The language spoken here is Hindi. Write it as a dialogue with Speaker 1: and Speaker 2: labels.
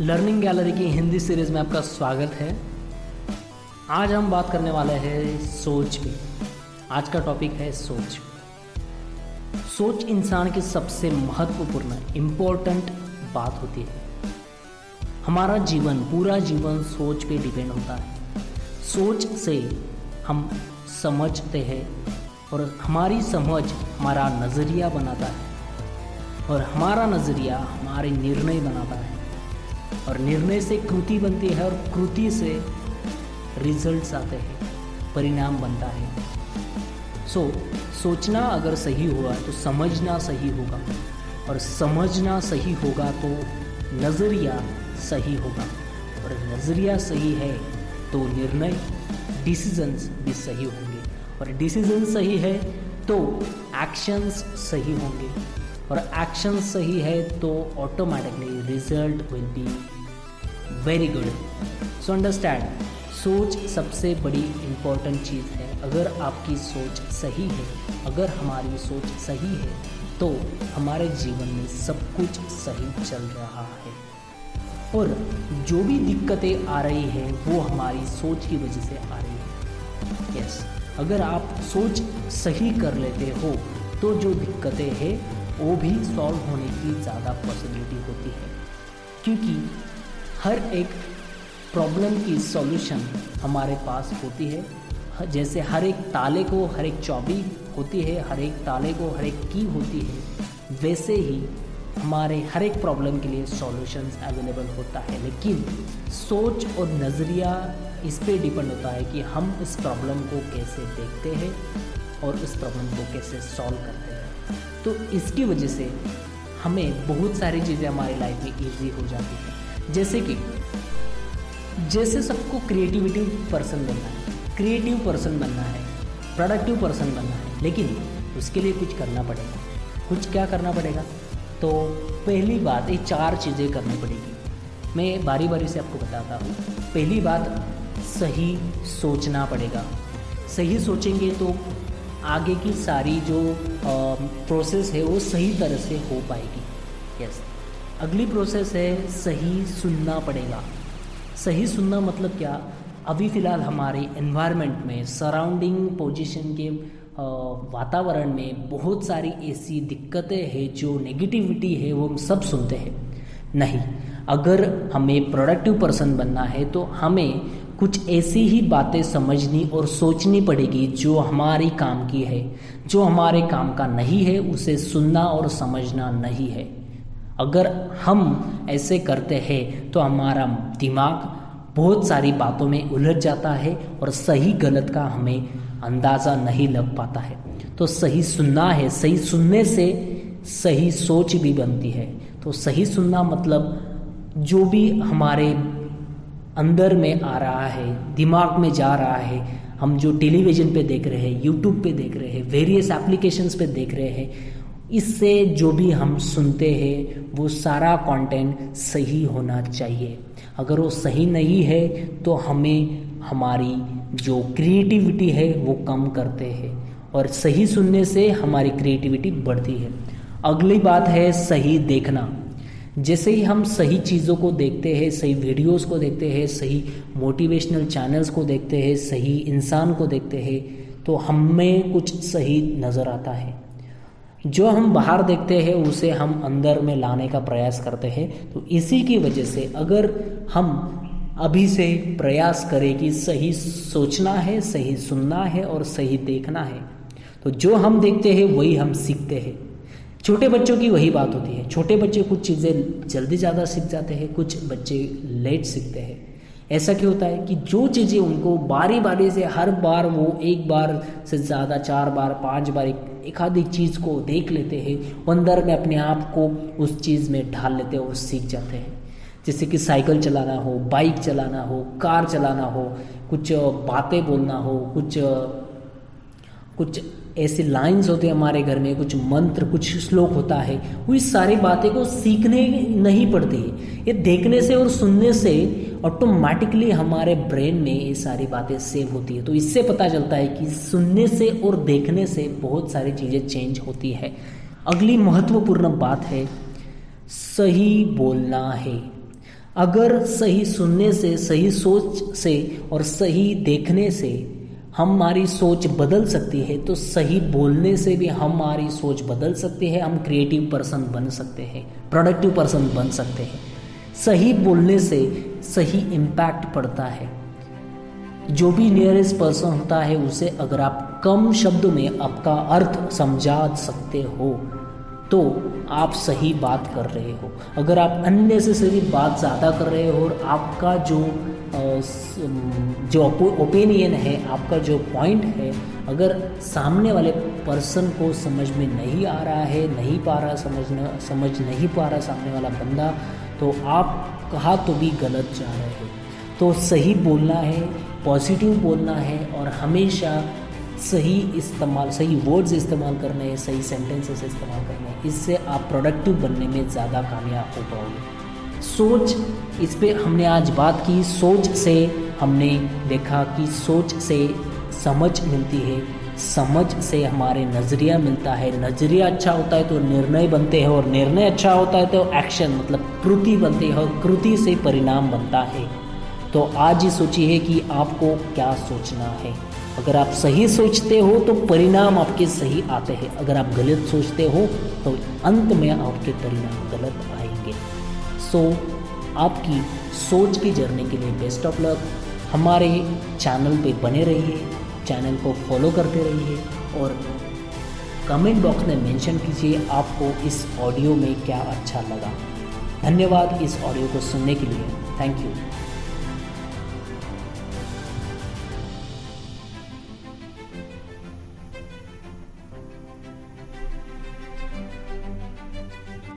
Speaker 1: लर्निंग गैलरी की हिंदी सीरीज़ में आपका स्वागत है। आज हम बात करने वाले हैं सोच पे। आज का टॉपिक है सोच सोच इंसान की सबसे महत्वपूर्ण इम्पोर्टेंट बात होती है। हमारा जीवन, पूरा जीवन सोच पे डिपेंड होता है। सोच से हम समझते हैं और हमारी समझ हमारा नज़रिया बनाता है। और हमारा नज़रिया हमारे निर्णय बनाता है। और निर्णय से कृति बनती है और कृति से रिजल्ट्स आते हैं परिणाम बनता है। सो so, सोचना अगर सही हुआ तो समझना सही होगा। और समझना सही होगा तो नज़रिया सही होगा। और नज़रिया सही है तो निर्णय डिसीजंस भी सही होंगे। और डिसीज़न सही है तो एक्शंस सही होंगे। और एक्शन सही है तो automatically result will be very good so understand सोच सबसे बड़ी इम्पोर्टेंट चीज़ है। अगर आपकी सोच सही है अगर हमारी सोच सही है तो हमारे जीवन में सब कुछ सही चल रहा है। और जो भी दिक्कतें आ रही हैं वो हमारी सोच की वजह से आ रही है। यस yes, अगर आप सोच सही कर लेते हो तो जो दिक्कतें हैं वो भी सॉल्व होने की ज़्यादा पॉसिबिलिटी होती है। क्योंकि हर एक प्रॉब्लम की सॉल्यूशन हमारे पास होती है। जैसे हर एक ताले को हर एक चौबी होती है, हर एक ताले को हर एक की होती है, वैसे ही हमारे हर एक प्रॉब्लम के लिए सॉल्यूशंस अवेलेबल होता है। लेकिन सोच और नज़रिया इस पे डिपेंड होता है कि हम इस प्रॉब्लम को कैसे देखते हैं और इस प्रॉब्लम को कैसे सॉल्व करते हैं। तो इसकी वजह से हमें बहुत सारी चीज़ें हमारी लाइफ में ईजी हो जाती हैं। जैसे कि, जैसे सबको क्रिएटिविटी पर्सन बनना है क्रिएटिव पर्सन बनना है प्रोडक्टिव पर्सन बनना है, लेकिन उसके लिए कुछ करना पड़ेगा। कुछ क्या करना पड़ेगा? तो पहली बात, ये चार चीज़ें करनी पड़ेगी। मैं बारी बारी से आपको बताता हूँ। पहली बात, सही सोचना पड़ेगा। सही सोचेंगे तो आगे की सारी जो प्रोसेस है, वो सही तरह से हो पाएगी। यस अगली प्रोसेस है, सही सुनना पड़ेगा। सही सुनना मतलब क्या? अभी फ़िलहाल हमारे एनवायरनमेंट में सराउंडिंग पोजीशन के वातावरण में बहुत सारी ऐसी दिक्कतें हैं, जो नेगेटिविटी है, वो हम सब सुनते हैं। नहीं. अगर हमें प्रोडक्टिव पर्सन बनना है तो हमें कुछ ऐसी ही बातें समझनी और सोचनी पड़ेगी जो हमारी काम की है। जो हमारे काम का नहीं है, उसे सुनना और समझना नहीं है। अगर हम ऐसे करते हैं तो हमारा दिमाग बहुत सारी बातों में उलझ जाता है और सही गलत का हमें अंदाज़ा नहीं लग पाता है। तो सही सुनना है, सही सुनने से सही सोच भी बनती है। तो सही सुनना मतलब जो भी हमारे अंदर में आ रहा है, दिमाग में जा रहा है। हम जो टेलीविज़न पे देख रहे हैं यूट्यूब पे देख रहे हैं वेरियस एप्लीकेशंस पे देख रहे हैं, इससे जो भी हम सुनते हैं, वो सारा कंटेंट सही होना चाहिए। अगर वो सही नहीं है तो हमें हमारी जो क्रिएटिविटी है, वो कम करते हैं और सही सुनने से हमारी क्रिएटिविटी बढ़ती है। अगली बात है सही देखना। जैसे ही हम सही चीज़ों को देखते हैं, सही वीडियोस को देखते हैं, सही मोटिवेशनल चैनल्स को देखते हैं, सही इंसान को देखते हैं तो हमें कुछ सही नज़र आता है। जो हम बाहर देखते हैं, उसे हम अंदर में लाने का प्रयास करते हैं। तो इसी की वजह से अगर हम अभी से प्रयास करें कि सही सोचना है, सही सुनना है और सही देखना है तो जो हम देखते हैं, वही हम सीखते हैं। छोटे बच्चों की वही बात होती है। छोटे बच्चे कुछ चीज़ें जल्दी ज़्यादा सीख जाते हैं, कुछ बच्चे लेट सीखते हैं। ऐसा क्यों होता है कि जो चीज़ें उनको बारी बारी से हर बार वो एक बार से ज़्यादा, चार बार, पाँच बार एक आधी चीज़ को देख लेते हैं, अंदर में अपने आप को उस चीज़ में ढाल लेते हैं और सीख जाते हैं। जैसे कि साइकिल चलाना हो, बाइक चलाना हो, कार चलाना हो, कुछ बातें बोलना हो, कुछ कुछ ऐसे लाइंस होते हैं हमारे घर में, कुछ मंत्र, कुछ श्लोक होता है, वो इस सारी बातें को सीखने नहीं पड़ती है। ये देखने से और सुनने से ऑटोमेटिकली हमारे ब्रेन में ये सारी बातें सेव होती है। तो इससे पता चलता है कि सुनने से और देखने से बहुत सारी चीज़ें चेंज होती है। अगली महत्वपूर्ण बात है, सही बोलना है। अगर सही सुनने से, सही सोच से और सही देखने से हमारी सोच बदल सकती है तो सही बोलने से भी हमारी सोच बदल सकती है, हम क्रिएटिव पर्सन बन सकते हैं प्रोडक्टिव पर्सन बन सकते हैं। सही बोलने से सही इम्पैक्ट पड़ता है। जो भी नियरेस्ट पर्सन होता है, उसे अगर आप कम शब्द में आपका अर्थ समझा सकते हो तो आप सही बात कर रहे हो। अगर आप सही बात ज़्यादा कर रहे हो और आपका जो जो ओपिनियन है, आपका जो पॉइंट है, अगर सामने वाले पर्सन को समझ में नहीं आ रहा है, नहीं पा रहा समझना, समझ नहीं पा रहा सामने वाला बंदा तो आप कहा तो भी गलत जा रहे हो। तो सही बोलना है, पॉजिटिव बोलना है और हमेशा सही इस्तेमाल, सही वर्ड्स इस्तेमाल करने हैं, सही सेंटेंसेस इस्तेमाल करने हैं, इससे आप प्रोडक्टिव बनने में ज़्यादा कामयाब हो पाओगे। सोच, इस पर हमने आज बात की, सोच से हमने देखा कि सोच से समझ मिलती है। समझ से हमारे नज़रिया मिलता है। नज़रिया अच्छा होता है तो निर्णय बनते हैं और निर्णय अच्छा होता है तो एक्शन मतलब कृति बनती है और कृति से परिणाम बनता है। तो आज ही सोचिए कि आपको क्या सोचना है। अगर आप सही सोचते हो तो परिणाम आपके सही आते हैं। अगर आप गलत सोचते हो तो अंत में आपके परिणाम गलत आएँगे। सो so, आपकी सोच की जर्नी के लिए बेस्ट ऑफ़ लक हमारे चैनल पे बने रहिए चैनल को फॉलो करते रहिए और कमेंट बॉक्स में मेंशन कीजिए आपको इस ऑडियो में क्या अच्छा लगा। धन्यवाद इस ऑडियो को सुनने के लिए। Thank you